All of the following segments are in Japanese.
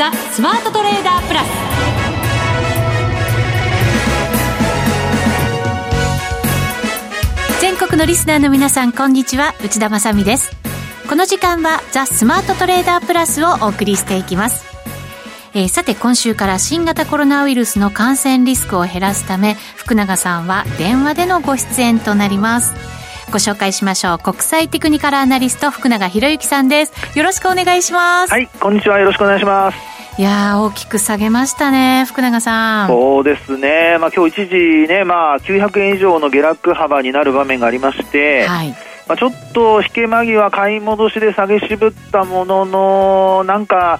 ザ・スマートトレーダープラス。全国のリスナーの皆さんこんにちは。内田まさです。この時間はザ・スマートトレーダープラスをお送りしていきます。えー、さて今週から新型コロナウイルスの感染リスクを減らすため福永さんは電話でのご出演となります。ご紹介しましょう。国際テクニカルアナリスト福永博之さんです。よろしくお願いします。はいこんにちは。よろしくお願いします。いや大きく下げましたね、福永さん。そうですね、まあ今日一時ね、まあ900円以上の下落幅になる場面がありまして、はい、まあちょっと引け間際買い戻しで下げ渋ったものの、なんか。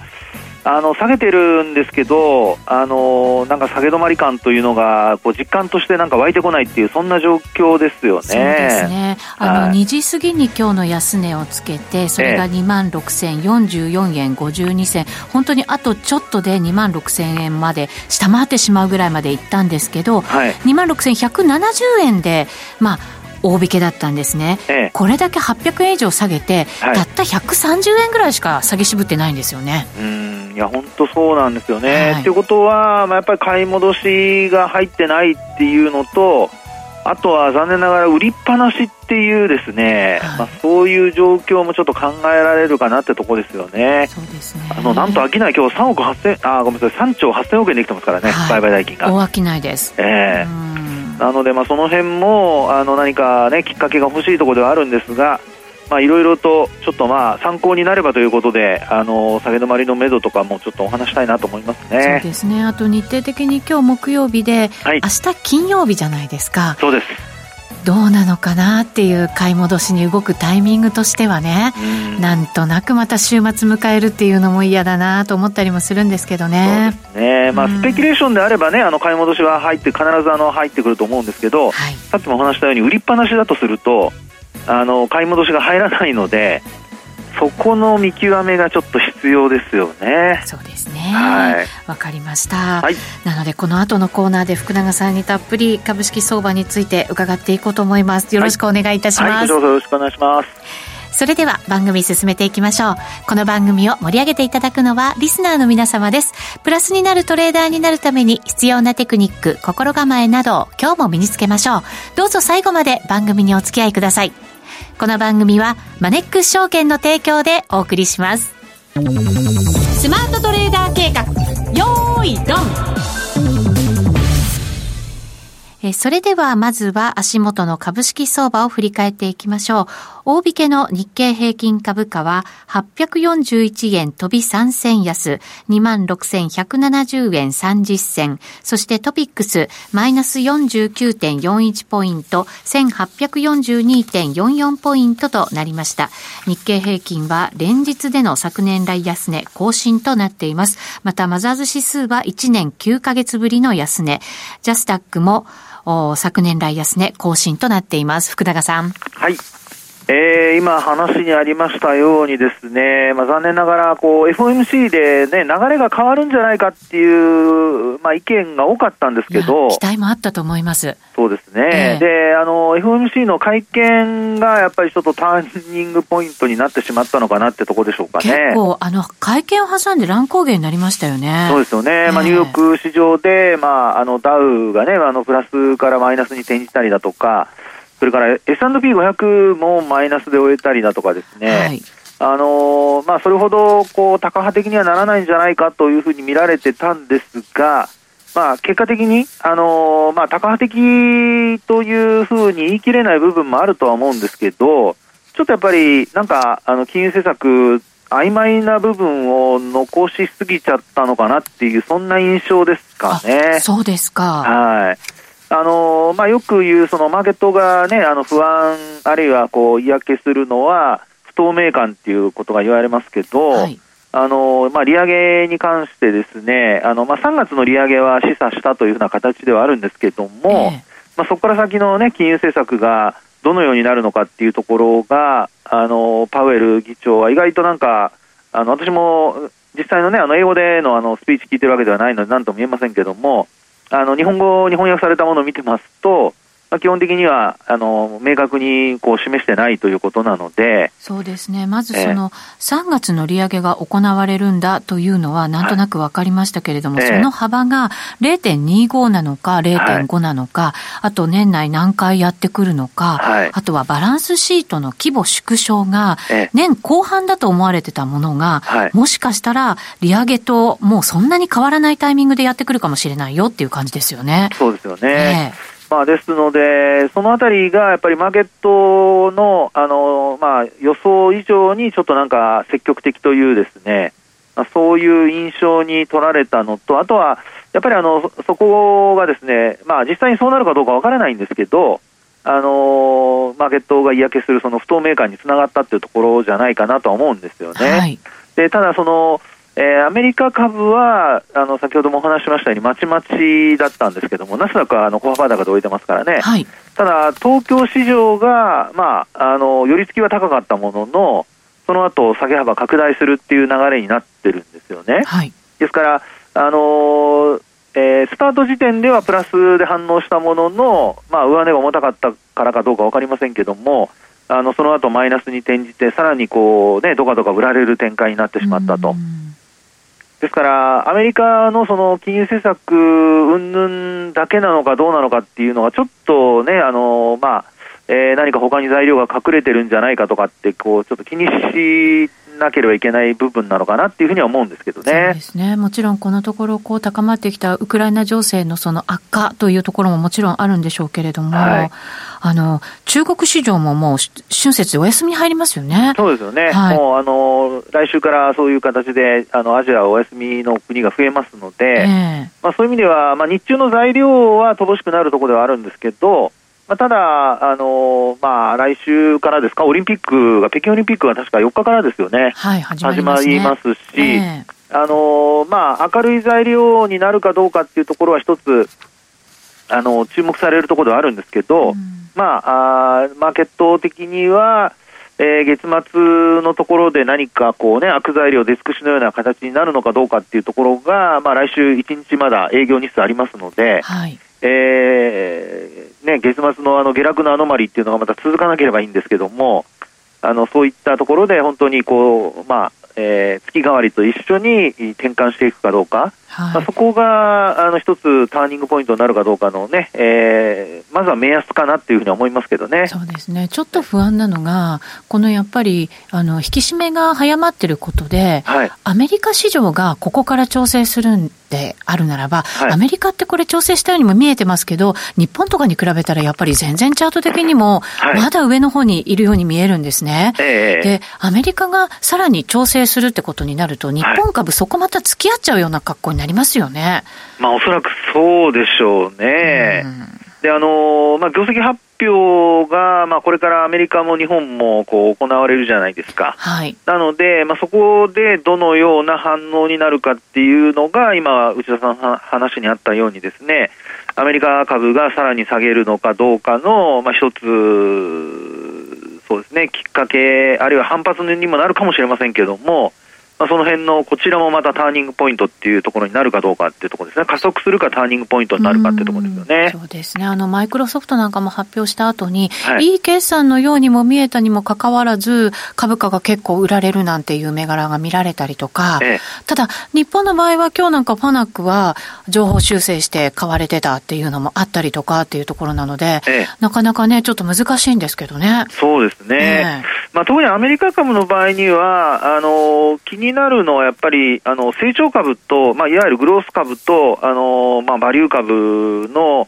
あの下げてるんですけど、あのなんか下げ止まり感というのがこう実感としてなんか湧いてこないっていうそんな状況ですよね。そうですね。あの、はい、2時過ぎに今日の安値をつけて、それが2万6044円52銭、本当にあとちょっとで2万6000円まで下回ってしまうぐらいまでいったんですけど、はい、2万6170円でまあ大引けだったんですね、ええ、これだけ800円以上下げて、はい、たった130円ぐらいしか下げ渋ってないんですよね。うんいや本当そうなんですよね。はい、っていうことは、まあ、やっぱり買い戻しが入ってないっていうのとあとは残念ながら売りっぱなしっていうですね、はい、まあ、そういう状況もちょっと考えられるかなってとこですよね。そうですね。あのなんと商い今日3億8000あごめんなさい3兆8000億円できてますからね、はい、売買代金が。大商いです。ええーなので、まあ、その辺もあの何か、ね、きっかけが欲しいところではあるんですが、いろいろとちょっとまあ参考になればということで、あの下げ止まりのめどとかもちょっとお話したいなと思いますね。そうですね。あと日程的に今日木曜日で、はい、明日金曜日じゃないですか。そうです。どうなのかなっていう買い戻しに動くタイミングとしてはね、ん。なんとなくまた週末迎えるっていうのも嫌だなと思ったりもするんですけどね。ね。まあ、スペキュレーションであればね、あの買い戻しは入って必ずあの入ってくると思うんですけど、はい、さっきもお話したように売りっぱなしだとするとあの買い戻しが入らないのでそこの見極めがちょっと必要ですよね。そうですね。はい。わかりました。はい。なのでこの後のコーナーで福永さんにたっぷり株式相場について伺っていこうと思います。よろしくお願いいたします。はい、はい、よろしくお願いします。それでは番組進めていきましょう。この番組を盛り上げていただくのはリスナーの皆様です。プラスになるトレーダーになるために必要なテクニック、心構えなどを今日も身につけましょう。どうぞ最後まで番組にお付き合いください。この番組はマネックス証券の提供でお送りします。スマートトレーダー計画、よーいドンえそれではまずは足元の株式相場を振り返っていきましょう。大引けの日経平均株価は841円飛び3銭安、26,170円30銭。そしてトピックスマイナス49.41ポイント、1842.44ポイントとなりました。日経平均は連日での昨年来安値更新となっています。またマザーズ指数は1年9ヶ月ぶりの安値。ジャスタックも昨年来安値更新となっています。福永さん。はい。えー、今話にありましたようにですね、まあ、残念ながらこう FOMC で、ね、流れが変わるんじゃないかっていう、まあ、意見が多かったんですけど。期待もあったと思います。そうですね、えー、であの FOMC の会見がやっぱりちょっとターニングポイントになってしまったのかなってところでしょうかね。結構あの会見を挟んで乱高下になりましたよね。そうですよね、えー、まあ、ニューヨーク市場で、まあ、あのダウがねあのプラスからマイナスに転じたりだとかそれから S&P500 もマイナスで終えたりだとかですね、はい、あのまあ、それほどこう高派的にはならないんじゃないかというふうに見られてたんですが、まあ、結果的に、あのまあ、高派的というふうに言い切れない部分もあるとは思うんですけど、ちょっとやっぱりなんかあの金融政策、曖昧な部分を残しすぎちゃったのかなっていう、そんな印象ですかね。そうですか。はい。あのまあ、よく言うそのマーケットが、ね、あの不安、あるいはこう嫌気するのは不透明感っていうことが言われますけど、はい、あのまあ、利上げに関してですねあの、まあ、3月の利上げは示唆したというふうな形ではあるんですけども、えー、まあ、そこから先の、ね、金融政策がどのようになるのかっていうところがあのパウエル議長は意外となんかあの私も実際の,、ね、あの英語でのあのスピーチ聞いてるわけではないので何とも言えませんけどもあの日本語に翻訳されたものを見てますと、まあ、基本的にはあの明確にこう示してないということなのでそうですね、まずその3月の利上げが行われるんだというのは、なんとなく分かりましたけれども、はい、その幅が0.25なのか、0.5なのか、はい、あと年内何回やってくるのか、はい、あとはバランスシートの規模縮小が、年後半だと思われてたものが、もしかしたら利上げともうそんなに変わらないタイミングでやってくるかもしれないよっていう感じですよね。そうですよね。えまあ、ですので、そのあたりがやっぱりマーケットのあの、まあ、予想以上にちょっとなんか積極的というですね、まあ、そういう印象に取られたのと、あとはやっぱりあのそこがですね、まあ、実際にそうなるかどうかわからないんですけど、あのマーケットが嫌気するその不透明感につながったっていうところじゃないかなとは思うんですよね。はい、でただそのえー、アメリカ株はあの先ほどもお話しましたようにまちまちだったんですけどもナスダックはあの小幅高で置いてますからね、はい、ただ東京市場が、まあ、あの寄り付きは高かったもののその後下げ幅拡大するっていう流れになってるんですよね、はい、ですからあのーえー、スタート時点ではプラスで反応したものの、まあ、上値が重たかったからかどうか分かりませんけども、あのその後マイナスに転じて、さらにこう、ね、どかどか売られる展開になってしまったと。ですから、アメリカのその金融政策云々だけなのかどうなのかっていうのは、ちょっとね、あのまあえー、何か他に材料が隠れてるんじゃないかとかって、こうちょっと気にしなければいけない部分なのかなっていうふうには思うんですけどね。そうですね。もちろんこのところこう高まってきたウクライナ情勢のその悪化というところももちろんあるんでしょうけれども、はい、あの中国市場ももう春節お休み入りますよね。そうですよね。はい、もうあの来週からそういう形であのアジアお休みの国が増えますので、えー、まあそういう意味ではまあ日中の材料は乏しくなるところではあるんですけど。まあ、ただ、あのまあ、来週からですか、オリンピックが、北京オリンピックが確か4日からですよね、はい、始まります、ね、ますし、えー、あのまあ、明るい材料になるかどうかっていうところは一つ、あの注目されるところではあるんですけど、うん、まあ、あマーケット的には、えー、月末のところで何かこうね、悪材料、デスクシのような形になるのかどうかっていうところが、まあ来週1日まだ営業日数ありますので、はい、えー、ね、月末のあの下落のアノマリっていうのがまた続かなければいいんですけども、あのそういったところで本当にこう、まあ、えー、月替わりと一緒に転換していくかどうか、はい、まあ、そこがあの一つターニングポイントになるかどうかのね、えー、まずは目安かなっていうふうに思いますけどね。そうですね。ちょっと不安なのが、このやっぱりあの引き締めが早まってることで、はい、アメリカ市場がここから調整するんであるならば、はい、アメリカってこれ調整したようにも見えてますけど、日本とかに比べたらやっぱり全然チャート的にもまだ上の方にいるように見えるんですね。はい、で、アメリカがさらに調整するってことになると、日本株そこまた付き合っちゃうような格好になりますよね。まあおそらくそうでしょうね。うんであのまあ、業績発表が、まあ、これからアメリカも日本もこう行われるじゃないですか、はい、なので、まあ、そこでどのような反応になるかっていうのが、今、内田さんの話にあったように、ですねアメリカ株がさらに下げるのかどうかの、まあ、一つ、そうですね、きっかけ、あるいは反発にもなるかもしれませんけれども、まあ、その辺のこちらもまたターニングポイントっていうところになるかどうかっていうところですね、加速するかターニングポイントになるかっていうところですよね。そうですね。あの、マイクロソフトなんかも発表した後に、はい、いい決算のようにも見えたにもかかわらず、株価が結構売られるなんていう銘柄が見られたりとか、ええ、ただ、日本の場合は今日なんかファナックは情報修正して買われてたっていうのもあったりとかっていうところなので、え、なかなかね、ちょっと難しいんですけどね。そうですね。まあ、特にアメリカ株の場合には、あの、気になるのはやっぱり、あの、成長株と、まあ、いわゆるグロース株と、あの、まあ、バリュー株の、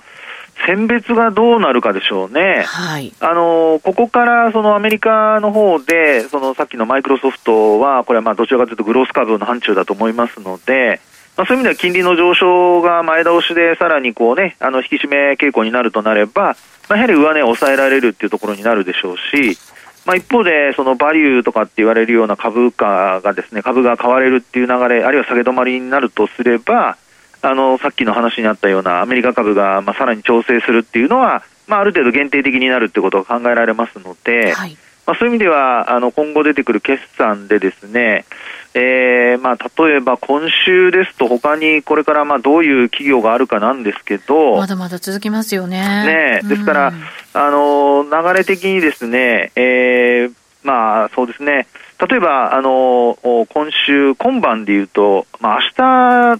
選別がどうなるかでしょうね。はい。あの、ここからそのアメリカの方で、そのさっきのマイクロソフトは、これはまあどちらかというとグロース株の範疇だと思いますので、まあ、そういう意味では金利の上昇が前倒しでさらにこうね、あの引き締め傾向になるとなれば、まあ、やはり上値を抑えられるっていうところになるでしょうし、まあ、一方で、そのバリューとかって言われるような株価がですね、株が買われるっていう流れ、あるいは下げ止まりになるとすれば、あの、さっきの話にあったようなアメリカ株が、まあ、さらに調整するっていうのは、まあ、ある程度限定的になるってことが考えられますので、はい、まあ、そういう意味ではあの今後出てくる決算でですね、えーまあ、例えば今週ですと他にこれからまあどういう企業があるかなんですけどまだまだ続きますよね。ねですから、うん、あの流れ的にですね、えー、まあそうですね。例えばあの今週今晩でいうと、まあ明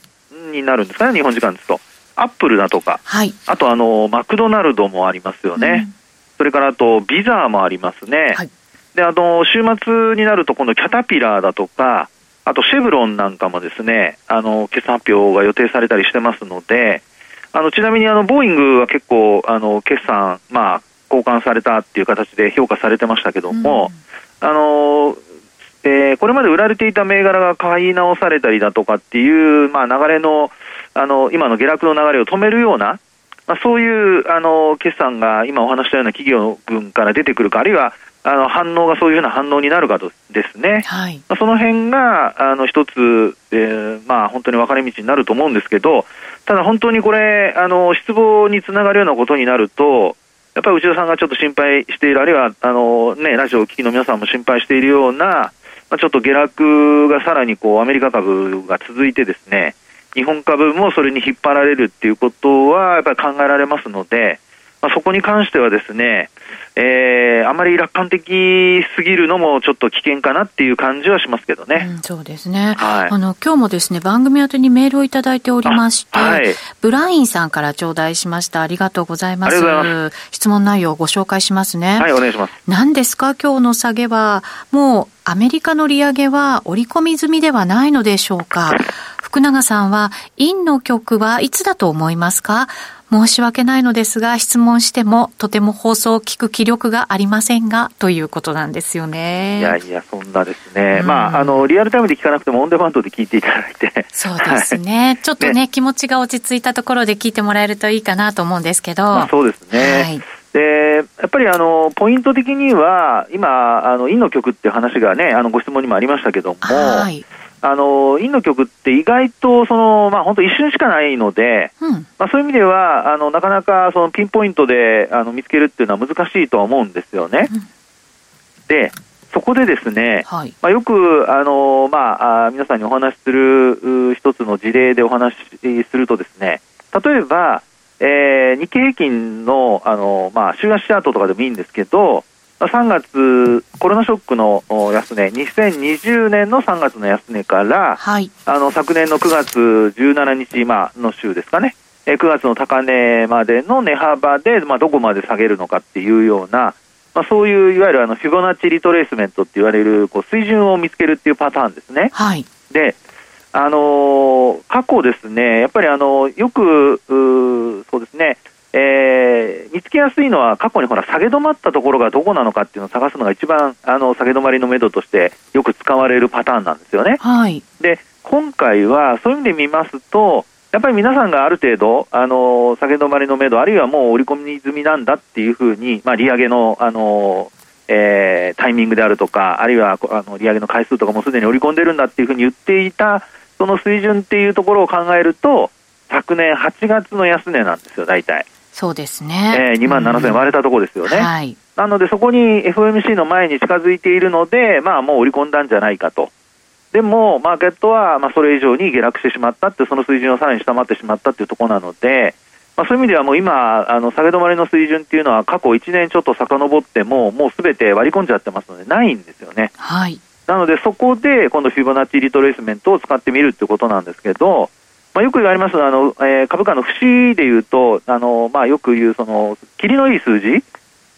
日になるんですかね日本時間ですと。アップルだとか、はい、あとあのマクドナルドもありますよね。うん。それからあとビザーもありますね。はい、で、あの、週末になると今度キャタピラーだとか、あとシェブロンなんかもですね、あの、決算発表が予定されたりしてますので、あの、ちなみにあの、ボーイングは結構、あの、決算、まあ、交換されたっていう形で評価されてましたけども、うん、あの、えー、これまで売られていた銘柄が買い直されたりだとかっていう、まあ、流れの、あの、今の下落の流れを止めるような、まあ、そういうあの決算が今お話したような企業群から出てくるか、あるいはあの反応がそういうふうな反応になるかとですね、はい、まあ、その辺があの一つ、えー、まあ、本当に分かれ道になると思うんですけど、ただ本当にこれ、あの失望につながるようなことになると、やっぱり内田さんがちょっと心配している、あるいはあの、ね、ラジオを聴きの皆さんも心配しているような、まあ、ちょっと下落がさらにこうアメリカ株が続いてですね、日本株もそれに引っ張られるっていうことはやっぱり考えられますので、まあ、そこに関してはですね、えー、あまり楽観的すぎるのもちょっと危険かなっていう感じはしますけどね。うん、そうですね。はい、あの今日もですね番組宛てにメールをいただいておりまして、はい、ブラインさんから頂戴しました。ありがとうございます。ます質問内容をご紹介しますね。はい、お願いします。何ですか？今日の下げはもうアメリカの利上げは織り込み済みではないのでしょうか？福永さんは、インの曲はいつだと思いますか？申し訳ないのですが、質問してもとても放送を聞く気力がありませんが、ということなんですよね。いやいや、そんなですね。うん、まあ、あの、リアルタイムで聞かなくてもオンデマンドで聞いていただいて。そうですね。はい、ちょっとね、ね、気持ちが落ち着いたところで聞いてもらえるといいかなと思うんですけど。まあ、そうですね。はいでやっぱりあのポイント的には、今、あの陰の曲っていう話がね、あのご質問にもありましたけども、はい、あの陰の曲って意外とその、まあ、本当、一瞬しかないので、うん、まあ、そういう意味ではあのなかなかそのピンポイントであの見つけるっていうのは難しいとは思うんですよね。うん、でそこでですね、はい、まあ、よくあの、まあ、皆さんにお話しする一つの事例でお話しするとですね例えば、えー、日経平均のあの、まあ、週足チャートとかでもいいんですけど3月、コロナショックの安値、2020年の3月の安値から、はい、あの昨年の9月17日、まあの週ですかね、9月の高値までの値幅で、まあ、どこまで下げるのかっていうような、まあ、そういういわゆるあのフィボナッチリトレースメントって言われるこう水準を見つけるっていうパターンですね。はい、であのー、過去ですね、やっぱりあのよくそうですね、えー、見つけやすいのは過去にほら下げ止まったところがどこなのかっていうのを探すのが一番あの下げ止まりのめどとしてよく使われるパターンなんですよね。はい、で今回はそういう意味で見ますとやっぱり皆さんがある程度、あの下げ止まりのめど、あるいはもう織り込み済みなんだっていうふうに、まあ、利上げの、あのえー、タイミングであるとか、あるいはあの利上げの回数とかもすでに織り込んでるんだっていうふうに言っていた、その水準っていうところを考えると、昨年8月の安値なんですよ、大体。そうですね。えー、2万7000割れたところですよね。はい。なので、そこに FOMC の前に近づいているので、まあ、もう織り込んだんじゃないかと。でも、マーケットは、まあ、それ以上に下落してしまったって、その水準をさらに下回ってしまったっていうところなので、まあ、そういう意味ではもう今、あの下げ止まりの水準っていうのは過去1年ちょっと遡っても、もうすべて割り込んじゃってますので、ないんですよね。はい。なので、そこで今度フィボナッチリトレースメントを使ってみるってことなんですけど、まあ、よく言われますあの、えー、株価の節でいうと、あのまあ、よく言うその、霧のいい数字、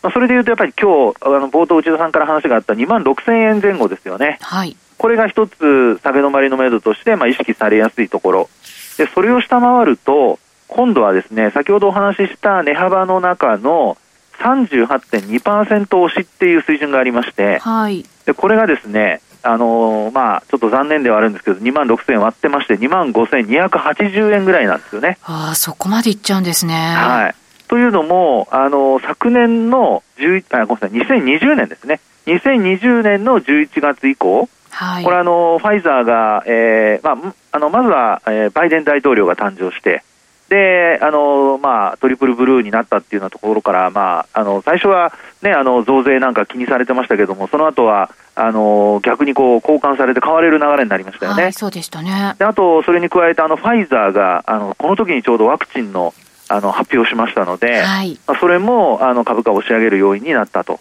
まあ、それでいうと、やっぱり今日あの冒頭、内田さんから話があった2万6000円前後ですよね。はい、これが一つ下げ止まりのめどとして、まあ、意識されやすいところ。で、それを下回ると、今度はですね、先ほどお話しした値幅の中の38.2%押しっていう水準がありまして、はい、でこれがですね、あのー、まあ、ちょっと残念ではあるんですけど、2万6000円割ってまして、2万5280円ぐらいなんですよね。ああ、そこまでいっちゃうんですね。はい。というのも、あのー、昨年の11あごめんなさい、2020年ですね。2020年の11月以降、はい、これあの、ファイザーが、えーまあ、あのまずは、えー、バイデン大統領が誕生して、で、あの、まあ、トリプルブルーになったっていうようなところから、まあ、あの、最初はね、あの、増税なんか気にされてましたけども、その後は、あの、逆にこう、交換されて買われる流れになりましたよね。はい、そうでしたね。で、あと、それに加えて、あの、ファイザーが、あの、この時にちょうどワクチンの、あの、発表しましたので、はい、まあ、それも、あの、株価を押し上げる要因になったと。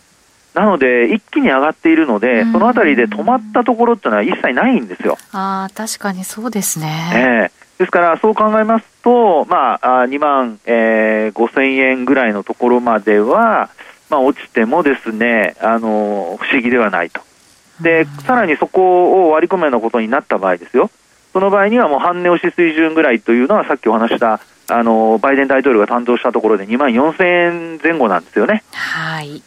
なので、一気に上がっているので、そのあたりで止まったところっていうのは一切ないんですよ。ああ、確かにそうですね。ええーですから、そう考えますと、まあ、2万、えー、5千円ぐらいのところまでは、まあ、落ちてもですね、あの、不思議ではないと。で、さらにそこを割り込むようなことになった場合ですよ。その場合にはもう半値押し水準ぐらいというのはさっきお話した、あの、バイデン大統領が誕生したところで2万4千円前後なんですよね。はい。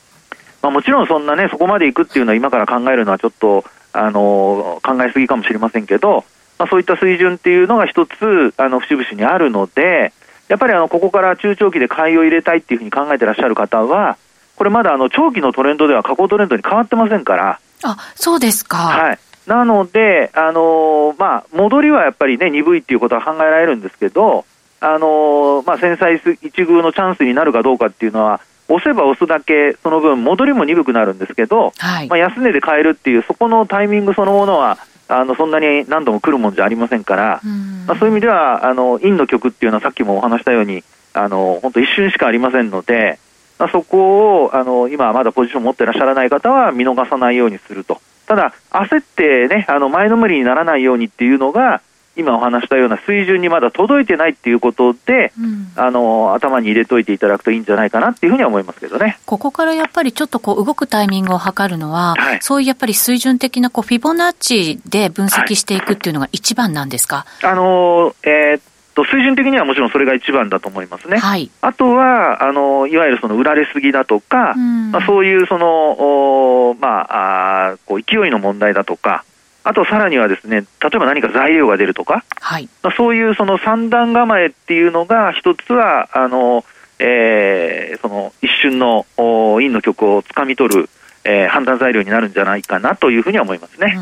まあ、もちろんそんなね、そこまでいくっていうのは今から考えるのはちょっと、あの、考えすぎかもしれませんけど、まあ、そういった水準っていうのが一つ、あの、節々にあるので、やっぱりあの、ここから中長期で買いを入れたいっていうふうに考えてらっしゃる方は、これまだあの、長期のトレンドでは下降トレンドに変わってませんから。あ、そうですか。はい。なので、あのー、まあ、戻りはやっぱりね、鈍いっていうことは考えられるんですけど、あのー、まあ、繊細一遇のチャンスになるかどうかっていうのは、押せば押すだけ、その分、戻りも鈍くなるんですけど、はい、まあ、安値で買えるっていう、そこのタイミングそのものは、あのそんなに何度も来るもんじゃありませんから、まあ、そういう意味ではあの陰の曲っていうのはさっきもお話したようにあの本当一瞬しかありませんので、まあ、そこをあの今まだポジション持ってらっしゃらない方は見逃さないようにすると。ただ焦ってねあの前のめりにならないようにっていうのが今お話したような水準にまだ届いてないっていうことで、うん、あの頭に入れといていただくといいんじゃないかなっていうふうには思いますけどね。ここからやっぱりちょっとこう動くタイミングを測るのは、はい、そういうやっぱり水準的なこうフィボナッチで分析していくっていうのが一番なんですか？はい、あのえーと水準的にはもちろんそれが一番だと思いますね。はい、あとはあのいわゆるその売られすぎだとか、まあ、そういうそのお、まあ、あこう勢いの問題だとか、あとさらにはですね、例えば何か材料が出るとか、はい、まあ、そういうその三段構えっていうのが一つは、あの、えー、その一瞬の陰の曲をつかみ取る、えー、判断材料になるんじゃないかなというふうには思いますね。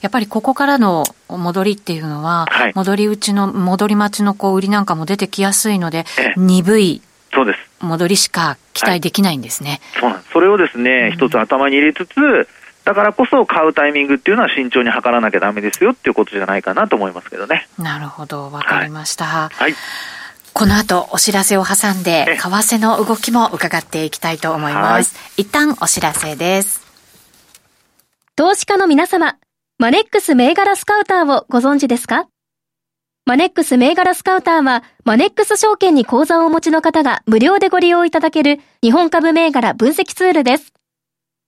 やっぱりここからの戻りっていうのは、はい、戻り打ちの、戻り待ちのこう売りなんかも出てきやすいので、鈍いそうです。戻りしか期待できないんですね。はい、そうなんです。それをですね、一つ頭に入れつつ、だからこそ買うタイミングっていうのは慎重に測らなきゃだめですよっていうことじゃないかなと思いますけどね。なるほど、わかりました。はい、はいこの後お知らせを挟んで、為替の動きも伺っていきたいと思います。一旦お知らせです。投資家の皆様、マネックス銘柄スカウターをご存知ですか？マネックス銘柄スカウターは、マネックス証券に口座をお持ちの方が無料でご利用いただける日本株銘柄分析ツールです。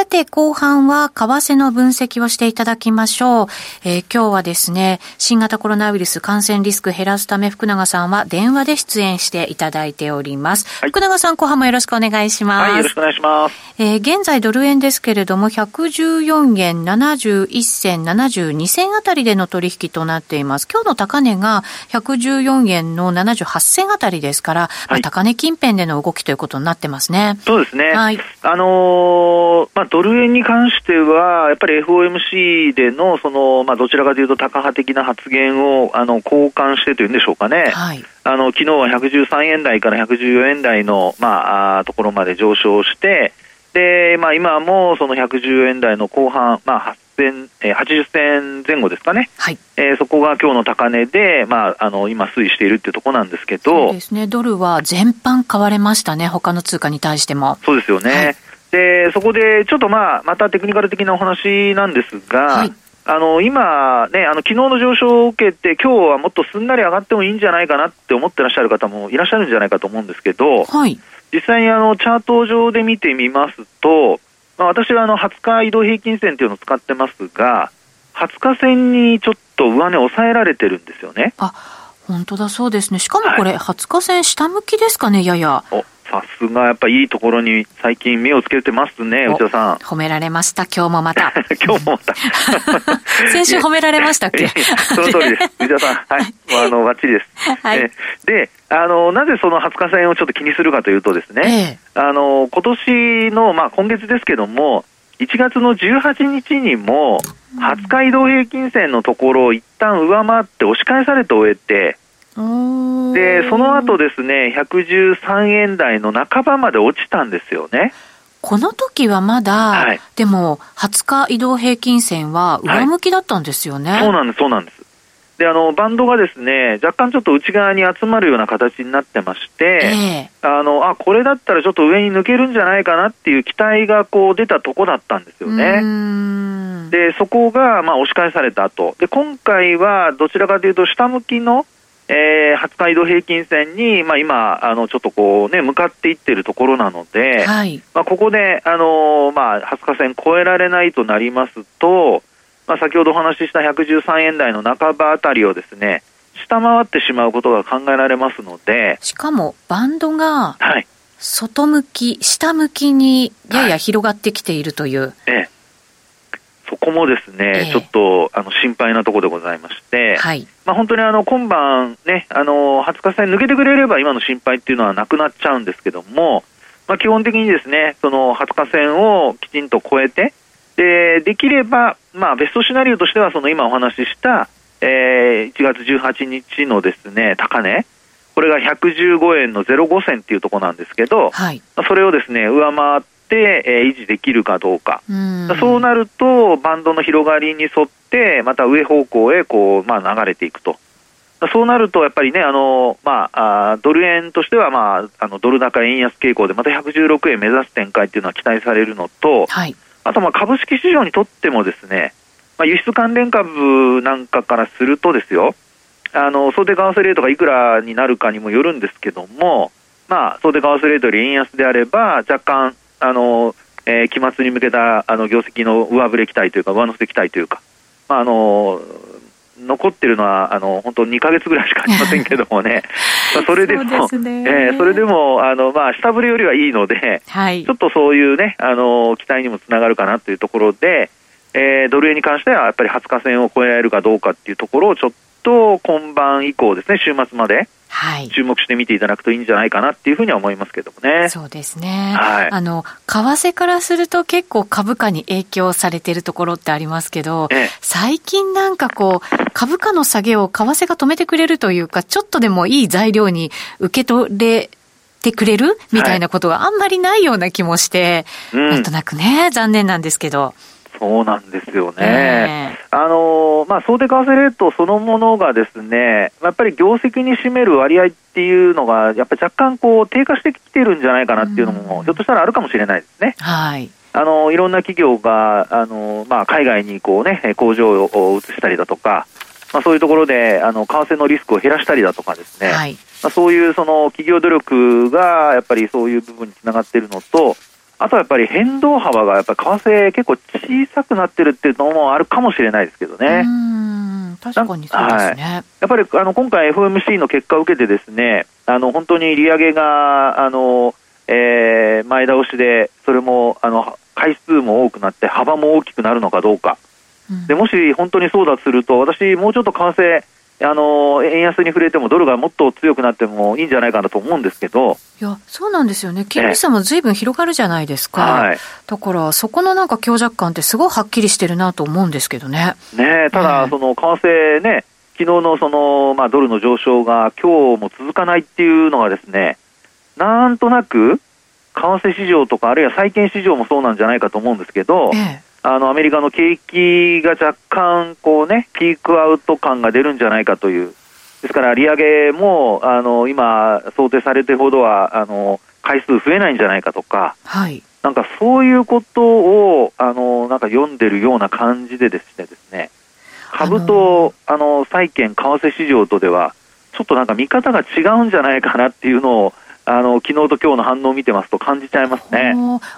さて、後半は為替の分析をしていただきましょう。えー、今日はですね、新型コロナウイルス感染リスク減らすため福永さんは電話で出演していただいております。はい、福永さん、後半もよろしくお願いします。はい、よろしくお願いします。えー、現在ドル円ですけれども、114円71銭72銭あたりでの取引となっています。今日の高値が114円の78銭あたりですから、はい、まあ、高値近辺での動きということになってますね。そうですね。はい。あのーまあ、ドル円に関しては、やっぱり FOMC でのその、まあ、どちらかというと、タカ派的な発言をあの交換してというんでしょうかね、はい、あの昨日は113円台から114円台の、まあ、あところまで上昇して、でまあ、今もその110円台の後半、まあ、80銭前後ですかね、はい。えー、そこが今日の高値で、まあ、あの今、推移しているっていうところなんですけど。そうですね、ドルは全般買われましたね、他の通貨に対しても。そうですよね、はいでそこでちょっとまあまたテクニカル的なお話なんですが、はい、あの今ね、あの昨日の上昇を受けて、今日はもっとすんなり上がってもいいんじゃないかなって思ってらっしゃる方もいらっしゃるんじゃないかと思うんですけど、はい、実際にあのチャート上で見てみますと、まあ、私はあの20日移動平均線というのを使ってますが、20日線にちょっと上値抑えられてるんですよね。あ本当だそうですね。しかもこれ、はい、20日線下向きですかね、やや。おさすがやっぱいいところに最近目をつけてますね、内田さん。褒められました、今日もまた。今日もまた。先週褒められましたっけ？その通りです。内田さん、はい。あの、バッチリです。はい、で、あの、なぜその20日線をちょっと気にするかというとですね、ええ、あの、今年の、まあ今月ですけども、1月の18日にも、20日移動平均線のところを一旦上回って押し返されて終えて、でその後ですね113円台の半ばまで落ちたんですよね。この時はまだ、はい、でも20日移動平均線は上向きだったんですよね。はい、そうなんです、そうなんです。であのバンドがですね若干ちょっと内側に集まるような形になってまして、えー、あのあこれだったらちょっと上に抜けるんじゃないかなっていう期待がこう出たとこだったんですよね。でそこがまあ押し返された後で今回はどちらかというと下向きのえー、20日移動平均線に、まあ、今、あのちょっとこう、ね、向かっていってるところなので、はい、まあ、ここで、あのまあ、20日線超えられないとなりますと、まあ、先ほどお話しした113円台の半ばあたりをですね、下回ってしまうことが考えられますので、しかもバンドが、外向き、下向きにやや広がってきているという。はい、ええそこもですね、えー、ちょっとあの心配なところでございまして、はい、まあ、本当にあの今晩、ね、あの20日線抜けてくれれば今の心配っていうのはなくなっちゃうんですけども、まあ、基本的にですねその20日線をきちんと超えて、でできれば、まあ、ベストシナリオとしてはその今お話しした、えー、1月18日のですね高値、これが115円の05銭っていうところなんですけど、はい、それをですね上回って、えー、維持できるかどうか、うそうなると、バンドの広がりに沿って、また上方向へこう、まあ、流れていくと。そうなると、やっぱりね、あのまあ、あドル円としては、まあ、あのドル高円安傾向で、また116円目指す展開っていうのは期待されるのと、はい、あとまあ株式市場にとってもですね、まあ、輸出関連株なんかからするとですよ、あの想定為替レートがいくらになるかにもよるんですけども、まあ、想定為替レートより円安であれば、若干あの、えー、期末に向けたあの業績の上振れ期待というか、上乗せ期待というか、まあ、あの残ってるのはあの本当2か月ぐらいしかありませんけどもね、まあそれでも、そね、えー、それでもあの、まあ、下振れよりはいいので、はい、ちょっとそういうね、あの期待にもつながるかなというところで、えー、ドル円に関してはやっぱり20日線を超えられるかどうかっていうところをちょっと今晩以降ですね、週末まで。はい、注目して見ていただくといいんじゃないかなっていうふうには思いますけどもね。そうですね。はい、あの、為替からすると結構株価に影響されているところってありますけど、ええ、最近なんかこう、株価の下げを為替が止めてくれるというか、ちょっとでもいい材料に受け取れてくれるみたいなことがあんまりないような気もして、はい、なんとなくね、残念なんですけど。そうなんですよね。あのまあ、想定為替レートそのものがですね、やっぱり業績に占める割合っていうのが、やっぱり若干こう低下してきてるんじゃないかなっていうのも、ひょっとしたらあるかもしれないですね。はい。あのいろんな企業があの、まあ、海外にこう、ね、工場を移したりだとか、まあ、そういうところであの為替のリスクを減らしたりだとかですね、はい、まあ、そういうその企業努力がやっぱりそういう部分につながっているのと、あとはやっぱり変動幅がやっぱり為替結構小さくなってるっていうのもあるかもしれないですけどね。確かにそうですね。はい、やっぱりあの今回 FOMC の結果を受けてですね、あの本当に利上げがあの、えー、前倒しでそれもあの回数も多くなって幅も大きくなるのかどうか。うん、でもし本当にそうだとすると私もうちょっと為替あの円安に触れてもドルがもっと強くなってもいいんじゃないかなと思うんですけど。いやそうなんですよね、金利差もずいぶん広がるじゃないですか、はい、だからそこのなんか強弱感ってすごいはっきりしてるなと思うんですけどね。ねただ、その為替ね、昨日のその、まあ、ドルの上昇が今日も続かないっていうのがですね、なんとなく、為替市場とか、あるいは債券市場もそうなんじゃないかと思うんですけど、ええあのアメリカの景気が若干こう、ね、ピークアウト感が出るんじゃないかという、ですから利上げもあの今、想定されてるほどはあの回数増えないんじゃないかとか、はい、なんかそういうことをあのなんか読んでるような感じでですね。ですね株とあの債券、為替市場とでは、ちょっとなんか見方が違うんじゃないかなっていうのを、あの昨日と今日の反応を見てますと感じちゃいますね。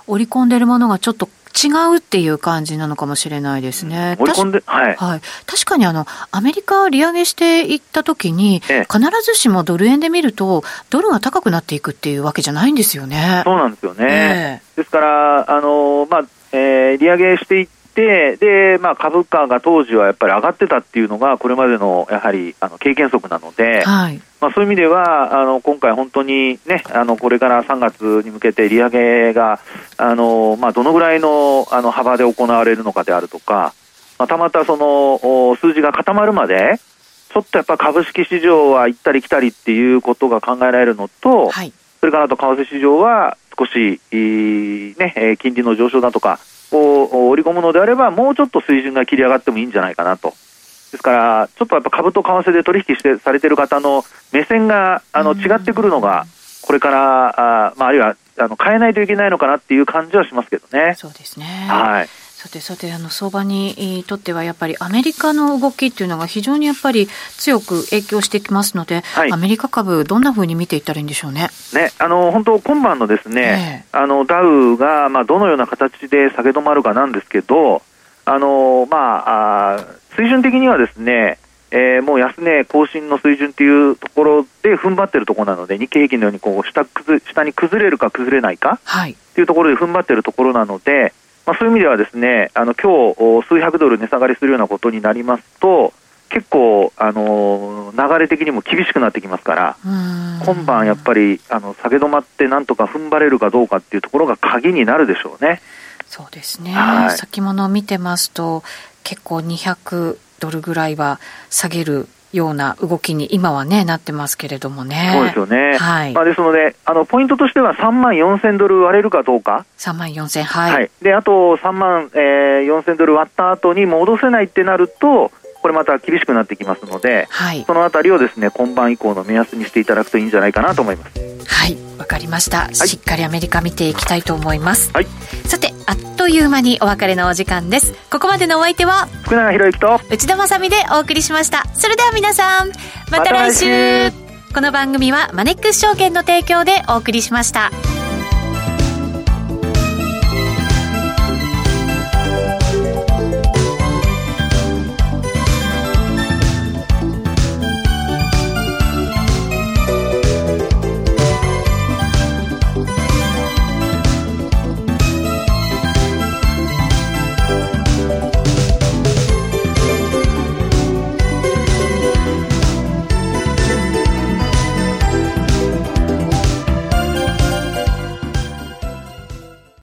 織り込んでるものがちょっと違うっていう感じなのかもしれないですね。盛り込んで、はい、はい。確かにあの、アメリカ利上げしていったときに、ええ、必ずしもドル円で見ると、ドルが高くなっていくっていうわけじゃないんですよね。そうなんですよね。え、ですから、あの、まあ、えー、利上げしていって、で、まあ、株価が当時はやっぱり上がってたっていうのが、これまでのやはりあの経験則なので、はい。まあ、そういう意味では、あの今回、本当にね、あのこれから3月に向けて利上げが、あのまあ、どのぐらいのあの幅で行われるのかであるとか、またまたその数字が固まるまで、ちょっとやっぱ株式市場は行ったり来たりっていうことが考えられるのと、はい、それからあと為替市場は少し、ね、金利の上昇だとか、を織り込むのであれば、もうちょっと水準が切り上がってもいいんじゃないかなと。ですから、ちょっとやっぱ株と為替で取引してされている方の目線があの違ってくるのが、これから、あまあ、あるいはあの変えないといけないのかなっていう感じはしますけどね。そうですね。はい。さてさて、あの相場にとっては、やっぱりアメリカの動きっていうのが非常にやっぱり強く影響してきますので、はい、アメリカ株、どんなふうに見ていったらいいんでしょうね？ね、あの本当、今晩のですね、えー、あのダウが、まあ、どのような形で下げ止まるかなんですけど、あのまあ、あ水準的にはですね、えー、もう安値更新の水準っていうところで踏ん張ってるところなので、日経平均のようにこう下下に崩れるか崩れないかっていうところで踏ん張ってるところなので、まあ、そういう意味ではですねあの今日数百ドル値下がりするようなことになりますと結構、あの流れ的にも厳しくなってきますから今晩やっぱりあの下げ止まってなんとか踏ん張れるかどうかっていうところが鍵になるでしょうね。そうですね、はい、先物を見てますと結構200ドルぐらいは下げるような動きに今はね、なってますけれどもね。そうですよね。はい。まあ、ですので、あの、ポイントとしては3万4000ドル割れるかどうか。3万4000、はい。はい。で、あと3万、えー、4000ドル割った後に戻せないってなると、これまた厳しくなってきますので、はい、そのあたりをですね今晩以降の目安にしていただくといいんじゃないかなと思いますはいわかりました、はい、しっかりアメリカ見ていきたいと思います、はい、さてあっという間にお別れのお時間です。ここまでのお相手は福永博之と内田まさでお送りしました。それでは皆さんまた来週。ま、この番組はマネックス証券の提供でお送りしました。